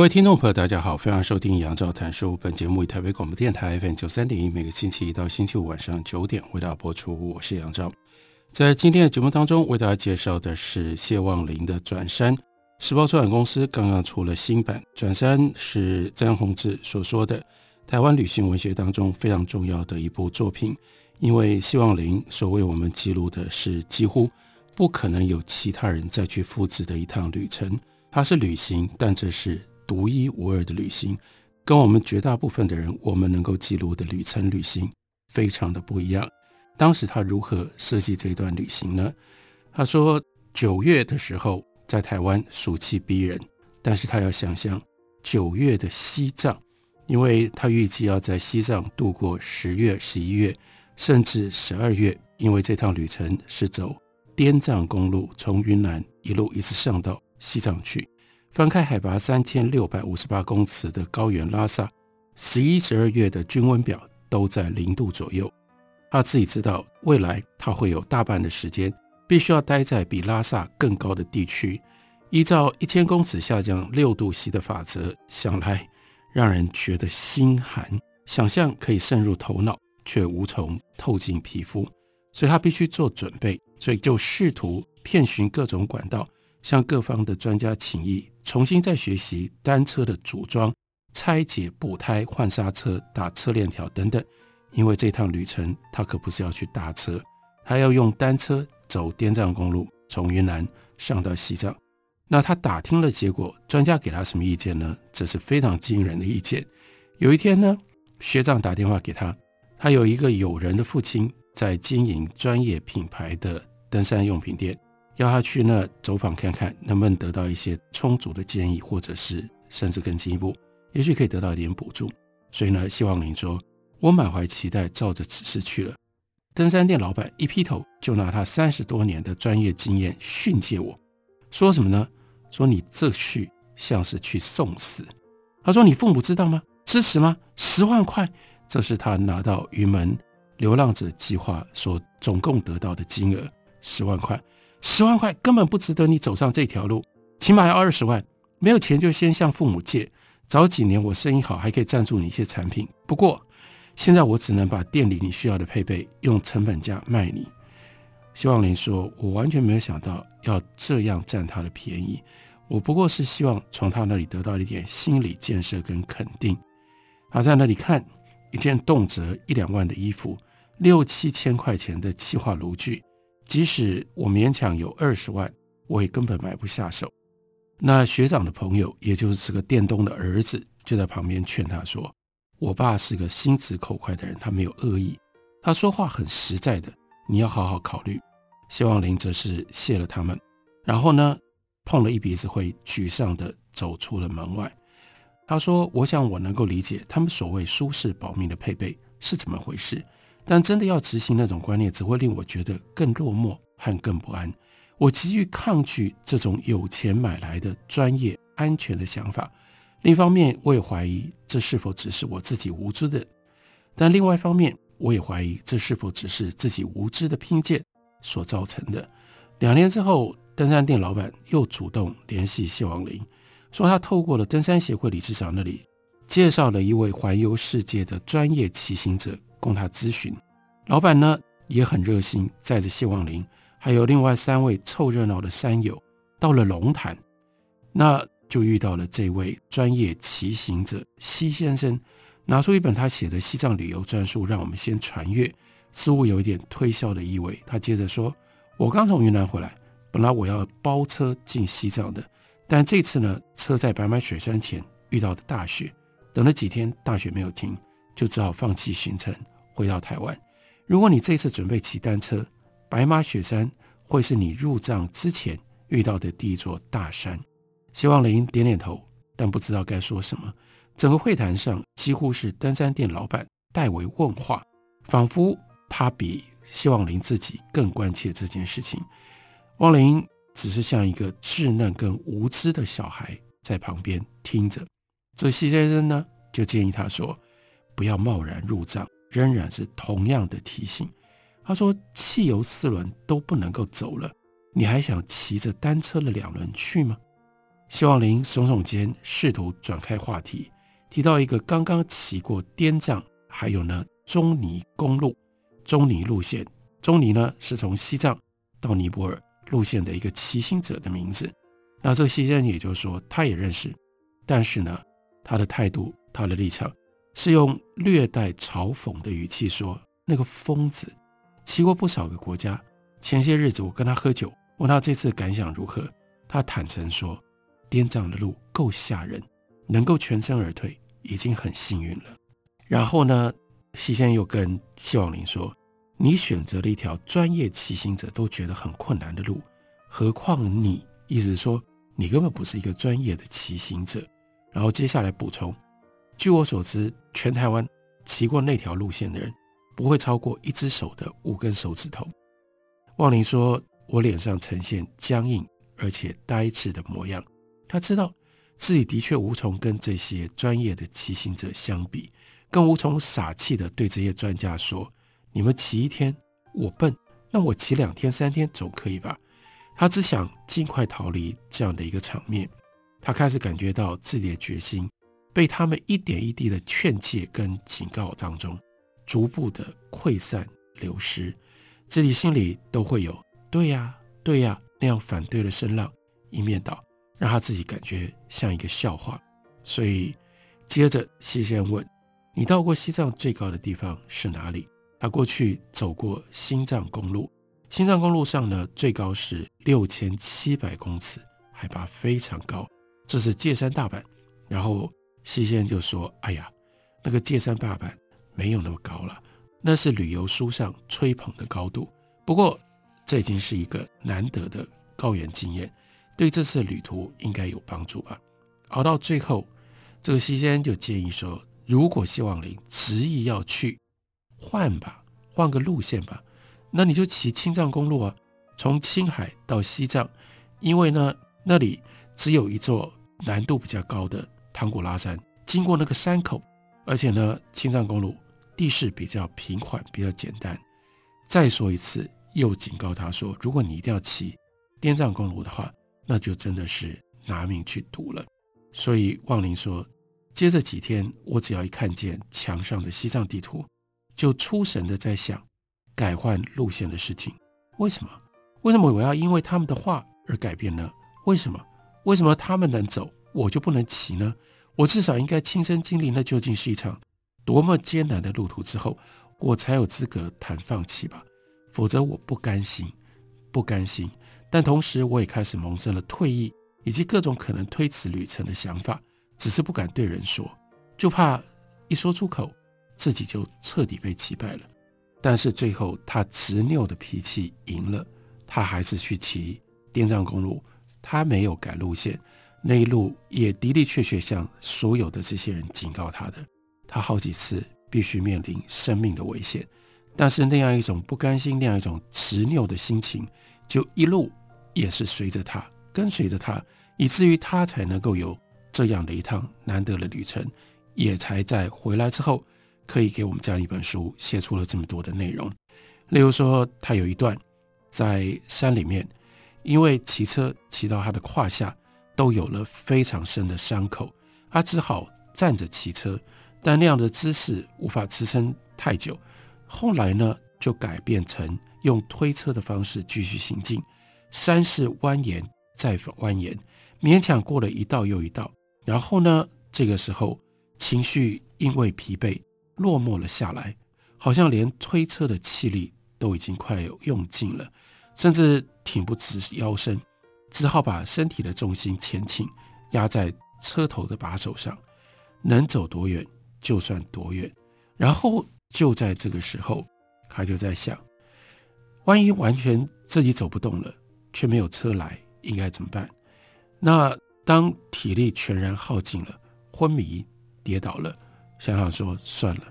各位听众朋友，大家好，欢迎收听杨照谈书。本节目以台北广播电台 FM 九三点一，每个星期一到星期五晚上九点为大家播出。我是杨照，在今天的节目当中，为大家介绍的是谢望林的《转山》。时报出版公司刚刚出了新版，《转山》是詹宏志所说的台湾旅行文学当中非常重要的一部作品，因为谢望林所为我们记录的是几乎不可能有其他人再去复制的一趟旅程。它是旅行，但这是。独一无二的旅行，跟我们绝大部分的人，我们能够记录的旅程旅行非常的不一样。当时他如何设计这段旅行呢？他说，九月的时候在台湾暑气逼人，但是他要想象九月的西藏，因为他预计要在西藏度过十月、十一月，甚至十二月，因为这趟旅程是走滇藏公路，从云南一路一直上到西藏去。翻开海拔三千六百五十八公尺的高原拉萨，十一、十二月的均温表都在零度左右。他自己知道，未来他会有大半的时间必须要待在比拉萨更高的地区。依照一千公尺下降六度 C 的法则，想来让人觉得心寒。想象可以渗入头脑，却无从透进皮肤，所以他必须做准备。所以就试图遍寻各种管道，向各方的专家请益。重新再学习单车的组装、拆解、补胎、换刹车、打车链条等等，因为这趟旅程他可不是要去搭车，他要用单车走滇藏公路，从云南上到西藏。那他打听了结果，专家给他什么意见呢？这是非常惊人的意见。有一天呢，学长打电话给他，他有一个友人的父亲在经营专业品牌的登山用品店。要他去那走访看看，能不能得到一些充足的建议，或者是甚至更进一步，也许可以得到一点补助。所以呢，希望您说：“我满怀期待，照着指示去了。”登山店老板一劈头就拿他三十多年的专业经验训诫我，说什么呢？说你这去像是去送死。他说：“你父母知道吗？支持吗？十万块，这是他拿到云门流浪者计划所总共得到的金额，十万块。”十万块根本不值得你走上这条路，起码要二十万。没有钱就先向父母借，早几年我生意好还可以赞助你一些产品。不过现在我只能把店里你需要的配备用成本价卖你。谢旺霖说：“我完全没有想到要这样占他的便宜，我不过是希望从他那里得到一点心理建设跟肯定。”他在那里看一件动辄一两万的衣服，六七千块钱的气化炉具。即使我勉强有二十万，我也根本买不下手。那学长的朋友，也就是这个店东的儿子，就在旁边劝他说：“我爸是个心直口快的人，他没有恶意，他说话很实在的，你要好好考虑。”希望林则是谢了他们，然后呢，碰了一鼻子灰，沮丧地走出了门外。他说：“我想我能够理解他们所谓舒适保命的配备是怎么回事。”但真的要执行那种观念，只会令我觉得更落寞和更不安。我急于抗拒这种有钱买来的专业安全的想法。另一方面，我也怀疑这是否只是我自己无知的；但另外一方面，我也怀疑这是否只是自己无知的偏见所造成的。两年之后，登山店老板又主动联系谢王林，说他透过了登山协会理事长那里介绍了一位环游世界的专业骑行者。供他咨询，老板呢也很热心，载着谢望林还有另外三位凑热闹的山友到了龙潭，那就遇到了这位专业骑行者西先生，拿出一本他写的西藏旅游专书，让我们先传阅，似乎有一点推销的意味。他接着说：“我刚从云南回来，本来我要包车进西藏的，但这次呢，车在白马雪山前遇到的大雪，等了几天，大雪没有停。”就只好放弃行程，回到台湾。如果你这次准备骑单车，白马雪山会是你入藏之前遇到的第一座大山。希望林点点头，但不知道该说什么。整个会谈上几乎是登山店老板代为问话，仿佛他比希望林自己更关切这件事情。汪林只是像一个稚嫩跟无知的小孩在旁边听着。这西先生呢，就建议他说：“不要贸然入藏。”仍然是同样的提醒。他说：“汽油四轮都不能够走了，你还想骑着单车的两轮去吗？”希望林耸耸肩，试图转开话题，提到一个刚刚骑过滇藏，还有呢中尼公路、中尼路线。中尼呢是从西藏到尼泊尔路线的一个骑行者的名字。那这个西先生也就是说，他也认识，但是呢，他的态度、他的立场。是用略带嘲讽的语气说：“那个疯子，骑过不少个国家。前些日子我跟他喝酒，问他这次感想如何。他坦诚说，滇藏的路够吓人，能够全身而退已经很幸运了。然后呢，西先又跟希望林说：你选择了一条专业骑行者都觉得很困难的路，何况你，意思是说你根本不是一个专业的骑行者。然后接下来补充。”据我所知，全台湾骑过那条路线的人不会超过一只手的五根手指头。望林说：“我脸上呈现僵硬而且呆滞的模样。他知道自己的确无从跟这些专业的骑行者相比，更无从傻气地对这些专家说：‘你们骑一天，我笨，那我骑两天三天总可以吧？’他只想尽快逃离这样的一个场面。他开始感觉到自己的决心。”被他们一点一滴的劝诫跟警告当中，逐步的溃散流失，自己心里都会有“对呀，对呀”那样反对的声浪一面倒，让他自己感觉像一个笑话。所以接着西先问：“你到过西藏最高的地方是哪里？”他过去走过新藏公路，新藏公路上呢，最高是六千七百公尺，海拔非常高，这是界山大阪，然后。西先生就说：“哎呀，那个界山大板没有那么高了，那是旅游书上吹捧的高度。不过，这已经是一个难得的高原经验，对这次旅途应该有帮助吧。”熬到最后，这个西先生就建议说：“如果希望林执意要去，换吧，换个路线吧，那你就骑青藏公路啊，从青海到西藏，因为呢，那里只有一座难度比较高的。”唐古拉山经过那个山口，而且呢，青藏公路地势比较平缓，比较简单。再说一次，又警告他说，如果你一定要骑滇藏公路的话，那就真的是拿命去赌了。所以望林说，接着几天，我只要一看见墙上的西藏地图，就出神的在想改换路线的事情。为什么？为什么我要因为他们的话而改变呢？为什么？为什么他们能走？我就不能骑呢？我至少应该亲身经历那究竟是一场多么艰难的路途之后，我才有资格谈放弃吧。否则我不甘心，不甘心。但同时，我也开始萌生了退役以及各种可能推迟旅程的想法，只是不敢对人说，就怕一说出口，自己就彻底被击败了。但是最后，他执拗的脾气赢了，他还是去骑滇藏公路，他没有改路线。那一路也的的确确向所有的这些人警告他的，他好几次必须面临生命的危险，但是那样一种不甘心、那样一种执拗的心情，就一路也是随着他，跟随着他，以至于他才能够有这样的一趟难得的旅程，也才在回来之后可以给我们这样一本书写出了这么多的内容。例如说，他有一段在山里面，因为骑车骑到他的胯下。都有了非常深的伤口，他只好站着骑车，但那样的姿势无法支撑太久。后来呢，就改变成用推车的方式继续行进。山势蜿蜒再蜿蜒，勉强过了一道又一道。然后呢，这个时候情绪因为疲惫落寞了下来，好像连推车的气力都已经快有用尽了，甚至挺不直腰身。只好把身体的重心前倾，压在车头的把手上，能走多远就算多远。然后就在这个时候，他就在想：万一完全自己走不动了，却没有车来，应该怎么办？那当体力全然耗尽了，昏迷跌倒了，想想说算了，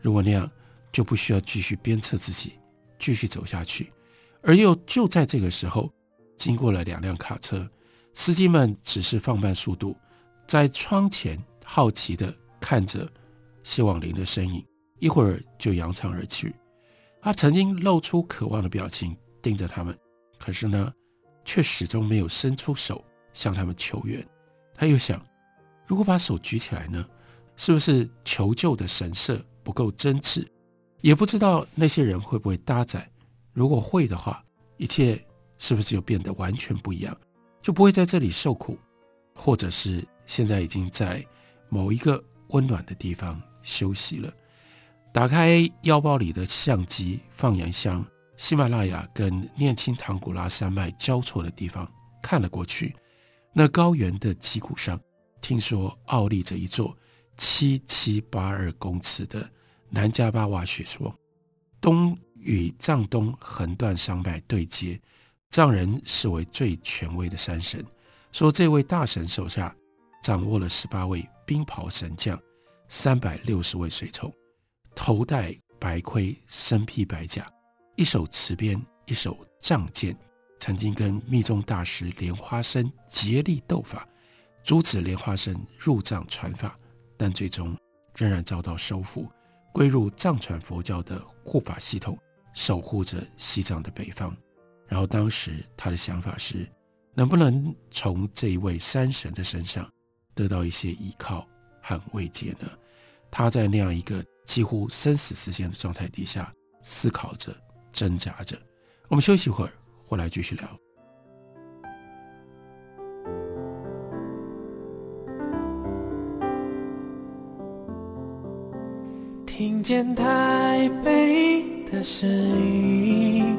如果那样就不需要继续鞭策自己继续走下去。而又就在这个时候，经过了两辆卡车，司机们只是放慢速度，在窗前好奇地看着谢望林的身影，一会儿就扬长而去。他曾经露出渴望的表情，盯着他们，可是呢，却始终没有伸出手。向他们求援，他又想，如果把手举起来呢，是不是求救的神色不够真挚？也不知道那些人会不会搭载。如果会的话，一切是不是就变得完全不一样？就不会在这里受苦，或者是现在已经在某一个温暖的地方休息了。打开腰包里的相机，放眼向喜马拉雅跟念青唐古拉山脉交错的地方看了过去。那高原的脊骨上，听说傲立着一座七七八二公尺的南迦巴瓦雪峰，东与藏东横断山脉对接，藏人视为最权威的山神。说这位大神手下掌握了十八位冰袍神将，三百六十位随从，头戴白盔，身披白甲，一手持鞭，一手仗剑。曾经跟密宗大师莲花生竭力斗法，阻止莲花生入藏传法，但最终仍然遭到收服，归入藏传佛教的护法系统，守护着西藏的北方。然后当时他的想法是，能不能从这一位山神的身上得到一些依靠和慰藉呢？他在那样一个几乎生死之间的状态底下思考着、挣扎着。我们休息一会儿。回来继续聊。听见台北的声音，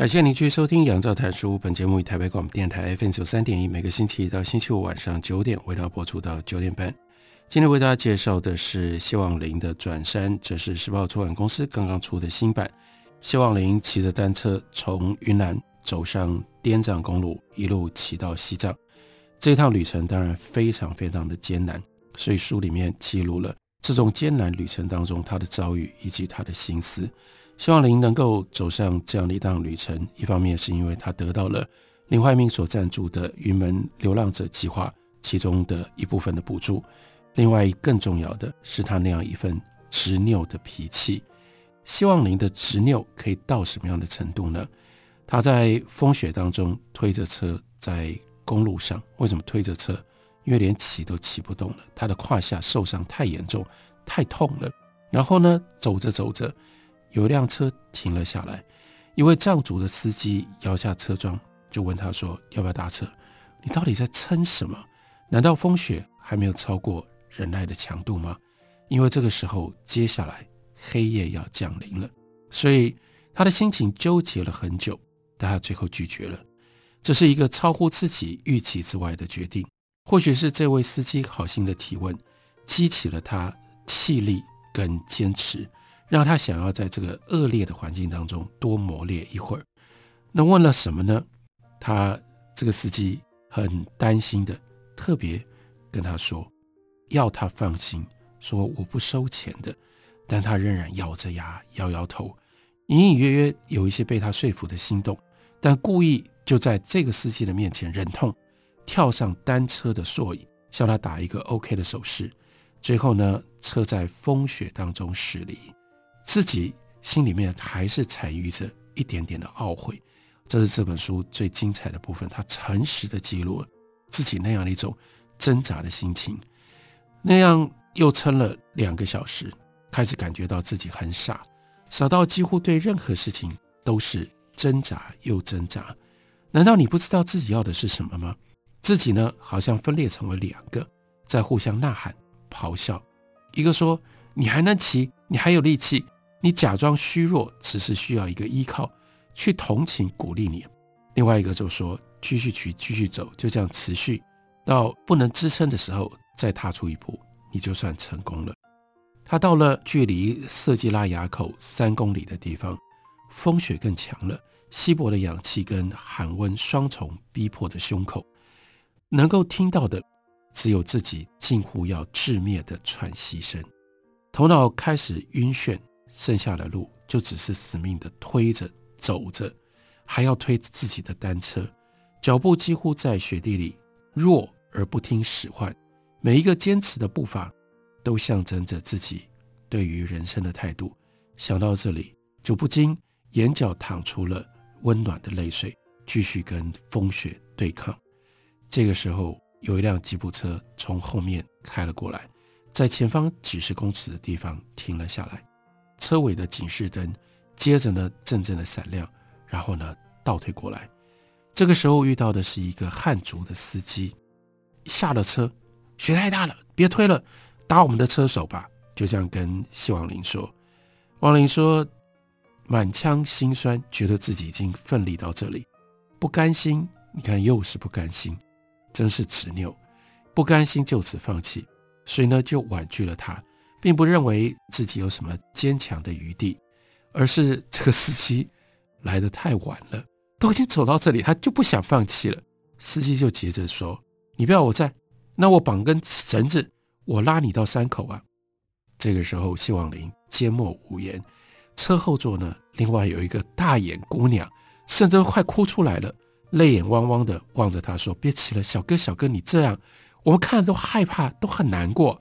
感谢您继续收听《杨照谈书》。本节目以台北广播电台 FM 九三点一，每个星期一到星期五晚上九点，为大家播出到九点半。今天为大家介绍的是谢望林的《转山》，这是时报出版公司刚刚出的新版。谢望林骑着单车从云南走上滇藏公路，一路骑到西藏。这趟旅程当然非常非常的艰难，所以书里面记录了这种艰难旅程当中他的遭遇以及他的心思。希望您能够走上这样的一趟旅程，一方面是因为他得到了林怀民所赞助的云门流浪者计划其中的一部分的补助，另外更重要的是他那样一份执拗的脾气。希望您的执拗可以到什么样的程度呢？他在风雪当中推着车在公路上，为什么推着车？因为连骑都骑不动了，他的胯下受伤太严重，太痛了。然后呢，走着走着。有一辆车停了下来，一位藏族的司机摇下车窗，就问他说：“要不要搭车？你到底在撑什么？难道风雪还没有超过忍耐的强度吗？因为这个时候，接下来黑夜要降临了。所以他的心情纠结了很久，但他最后拒绝了。这是一个超乎自己预期之外的决定。或许是这位司机好心的提问，激起了他气力跟坚持。”让他想要在这个恶劣的环境当中多磨练一会儿。那问了什么呢？他这个司机很担心的，特别跟他说，要他放心，说我不收钱的。但他仍然咬着牙摇摇头，隐隐约约有一些被他说服的心动，但故意就在这个司机的面前忍痛跳上单车的座椅，向他打一个 OK 的手势。最后呢，车在风雪当中驶离。自己心里面还是残余着一点点的懊悔，这是这本书最精彩的部分。他诚实的记录了自己那样的一种挣扎的心情，那样又撑了两个小时，开始感觉到自己很傻，傻到几乎对任何事情都是挣扎又挣扎。难道你不知道自己要的是什么吗？自己呢，好像分裂成为两个，在互相呐喊、咆哮。一个说：“你还能骑，你还有力气，你假装虚弱，只是需要一个依靠，去同情、鼓励你。”另外一个就说：“继续去，继续走，就这样持续到不能支撑的时候，再踏出一步，你就算成功了。”他到了距离色季拉垭口三公里的地方，风雪更强了。稀薄的氧气跟寒温双重逼迫着胸口，能够听到的只有自己近乎要致灭的喘息声，头脑开始晕眩，剩下的路就只是死命的推着走着，还要推自己的单车，脚步几乎在雪地里弱而不听使唤，每一个坚持的步伐都象征着自己对于人生的态度。想到这里，就不禁眼角淌出了。温暖的泪水，继续跟风雪对抗。这个时候，有一辆吉普车从后面开了过来，在前方几十公尺的地方停了下来。车尾的警示灯接着呢，阵阵的闪亮，然后呢，倒退过来。这个时候遇到的是一个汉族的司机，下了车，雪太大了，别推了，打我们的车手吧。就这样跟谢旺霖说。王林说。满腔心酸，觉得自己已经奋力到这里，不甘心。你看，又是不甘心，真是执拗。不甘心就此放弃，所以呢，就婉拒了他，并不认为自己有什么坚强的余地，而是这个司机来的太晚了，都已经走到这里，他就不想放弃了。司机就接着说：“你不要我在，那我绑根绳子，我拉你到山口啊。”这个时候，谢望林缄默无言。车后座呢，另外有一个大眼姑娘，甚至快哭出来了，泪眼汪汪的望着他说：“别骑了，小哥，小哥，你这样，我们看着都害怕，都很难过。”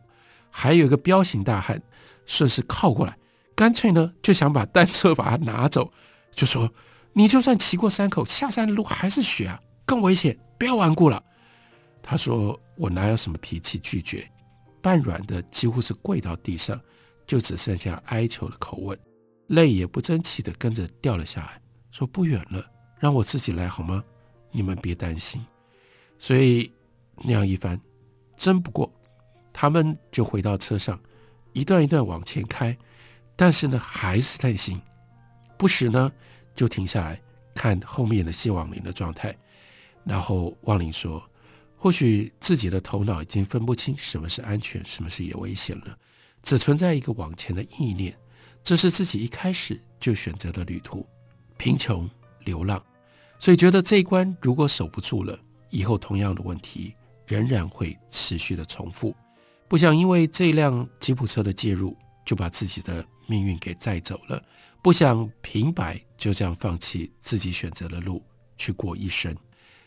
还有一个彪形大汉顺势靠过来，干脆呢就想把单车把它拿走，就说：“你就算骑过山口，下山的路还是雪啊，更危险，不要顽固了。”他说：“我哪有什么脾气拒绝？”半软的几乎是跪到地上，就只剩下哀求的口吻。泪也不争气的跟着掉了下来，说：“不远了，让我自己来好吗？你们别担心。”所以那样一番，争不过，他们就回到车上，一段一段往前开，但是呢，还是担心，不时呢就停下来看后面的谢旺霖的状态。然后旺霖说：“或许自己的头脑已经分不清什么是安全，什么是有危险了，只存在一个往前的意念。”这是自己一开始就选择的旅途，贫穷、流浪，所以觉得这一关如果守不住了，以后同样的问题仍然会持续的重复。不想因为这辆吉普车的介入，就把自己的命运给载走了。不想平白就这样放弃自己选择的路去过一生。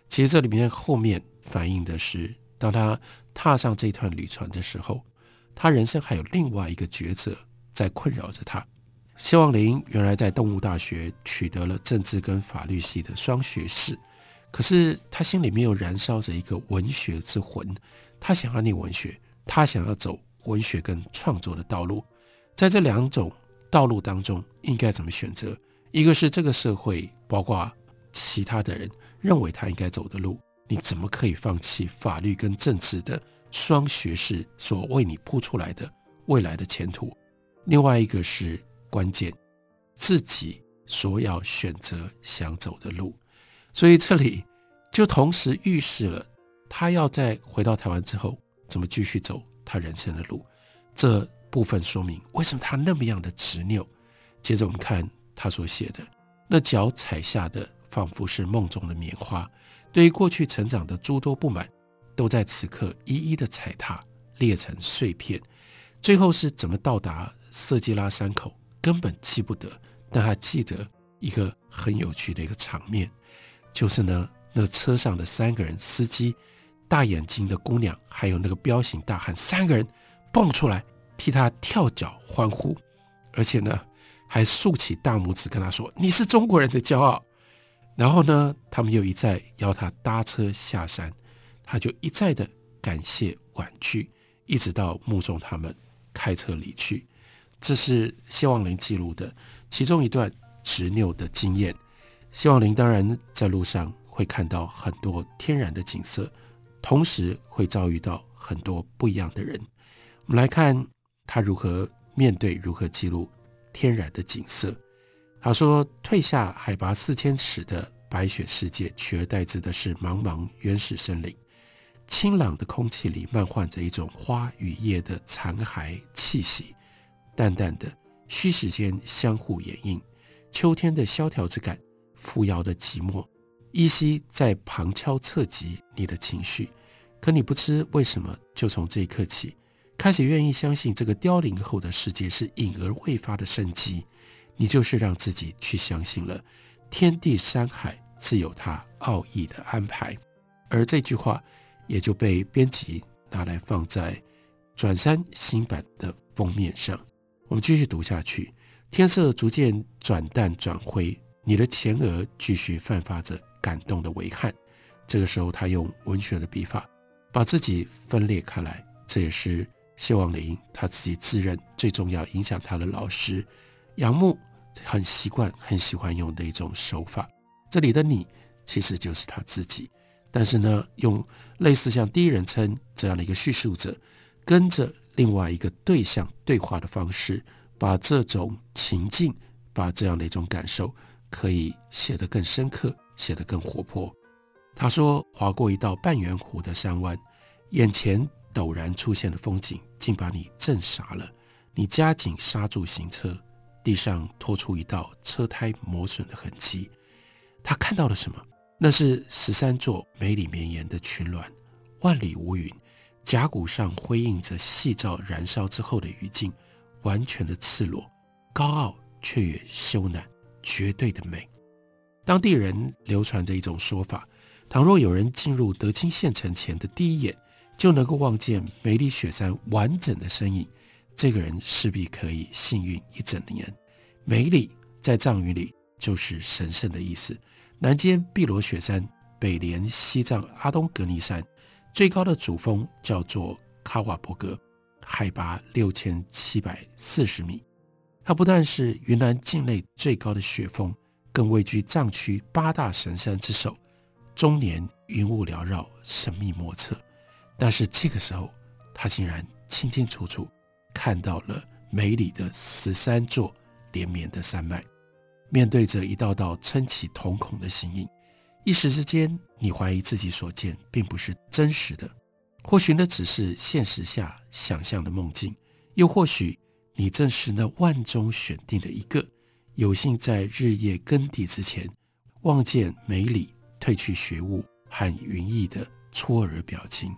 其实这里面后面反映的是，当他踏上这段旅程的时候，他人生还有另外一个抉择。在困扰着他。希望林原来在动物大学取得了政治跟法律系的双学士，可是他心里面又燃烧着一个文学之魂，他想要念文学，他想要走文学跟创作的道路。在这两种道路当中，应该怎么选择？一个是这个社会，包括其他的人认为他应该走的路，你怎么可以放弃法律跟政治的双学士所为你铺出来的未来的前途？另外一个是关键，自己所要选择想走的路，所以这里就同时预示了他要在回到台湾之后怎么继续走他人生的路。这部分说明为什么他那么样的执拗。接着我们看他所写的，那脚踩下的仿佛是梦中的棉花，对于过去成长的诸多不满，都在此刻一一的踩踏，裂成碎片。最后是怎么到达？色季拉山口根本记不得，但他记得一个很有趣的一个场面，就是呢，那车上的三个人，司机、大眼睛的姑娘，还有那个彪形大汉，三个人蹦出来替他跳脚欢呼，而且呢，还竖起大拇指跟他说：“你是中国人的骄傲。”然后呢，他们又一再邀他搭车下山，他就一再的感谢婉拒，一直到目送他们开车离去。这是谢望林记录的其中一段执拗的经验。希望林当然在路上会看到很多天然的景色，同时会遭遇到很多不一样的人。我们来看他如何面对，如何记录天然的景色。他说：“退下海拔四千尺的白雪世界，取而代之的是茫茫原始森林。清朗的空气里漫换着一种花与叶的残骸气息，淡淡的虚实间相互掩映。秋天的萧条之感，扶摇的寂寞，依稀在旁敲侧击你的情绪。可你不知为什么，就从这一刻起，开始愿意相信这个凋零后的世界是隐而未发的生机。”你就是让自己去相信了，天地山海自有它奥义的安排，而这句话也就被编辑拿来放在转山新版的封面上。我们继续读下去，天色逐渐转淡转灰，你的前额继续泛发着感动的微汗。这个时候，他用文学的笔法把自己分裂开来，这也是谢望林他自己自认最重要影响他的老师。杨牧很习惯、很喜欢用的一种手法。这里的你其实就是他自己，但是呢，用类似像第一人称这样的一个叙述者，跟着另外一个对象对话的方式，把这种情境、把这样的一种感受，可以写得更深刻，写得更活泼。他说：“划过一道半圆弧的山湾，眼前陡然出现的风景，竟把你震傻了。你加紧刹住行车。”地上拖出一道车胎磨损的痕迹，他看到了什么？那是十三座梅里绵延的群峦，万里无云，甲骨上辉映着夕照燃烧之后的余烬，完全的赤裸，高傲却也羞赧，绝对的美。当地人流传着一种说法：倘若有人进入德清县城前的第一眼，就能够望见梅里雪山完整的身影。这个人势必可以幸运一整年。梅里在藏语里就是神圣的意思。南接碧罗雪山，北连西藏阿东格尼山，最高的主峰叫做卡瓦博格，海拔六千七百四十米。它不但是云南境内最高的雪峰，更位居藏区八大神山之首。终年云雾缭绕，神秘莫测。但是这个时候，他竟然清清楚楚。看到了梅里的十三座连绵的山脉，面对着一道道撑起瞳孔的形影，一时之间，你怀疑自己所见并不是真实的，或许那只是现实下想象的梦境，又或许你正是那万中选定的一个，有幸在日夜更替之前，望见梅里褪去雪雾和云翳的搓耳表情。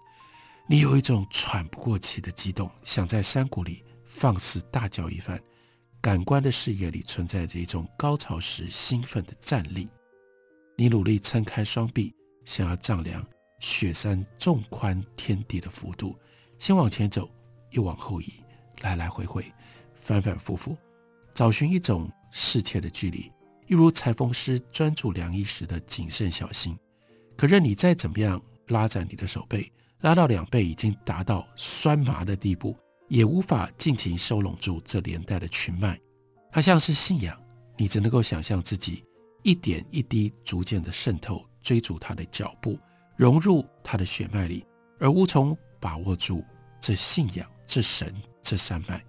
你有一种喘不过气的激动，想在山谷里放肆大叫一番。感官的视野里存在着一种高潮时兴奋的战栗。你努力撑开双臂，想要丈量雪山纵宽天地的幅度。先往前走，又往后移，来来回回，反反复复，找寻一种世切的距离，一如裁缝师专注量衣时的谨慎小心。可任你再怎么样拉展你的手背。拉到两背已经达到酸麻的地步，也无法尽情收拢住这连带的群脉。它像是信仰，你只能够想象自己一点一滴逐渐的渗透，追逐它的脚步，融入它的血脉里，而无从把握住这信仰、这神、这山脉。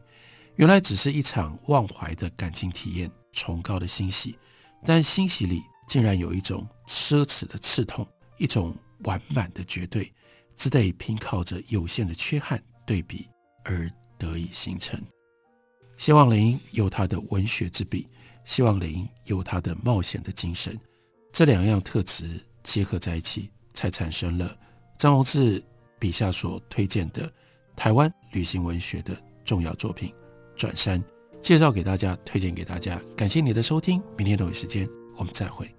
原来只是一场忘怀的感情体验，崇高的欣喜，但欣喜里竟然有一种奢侈的刺痛，一种完满的绝对。只得凭靠着有限的缺憾对比而得以形成。谢旺霖有他的文学之笔，谢旺霖有他的冒险的精神，这两样特质结合在一起，才产生了张宏志笔下所推荐的台湾旅行文学的重要作品《转山》，介绍给大家，推荐给大家。感谢你的收听，明天同一时间我们再会。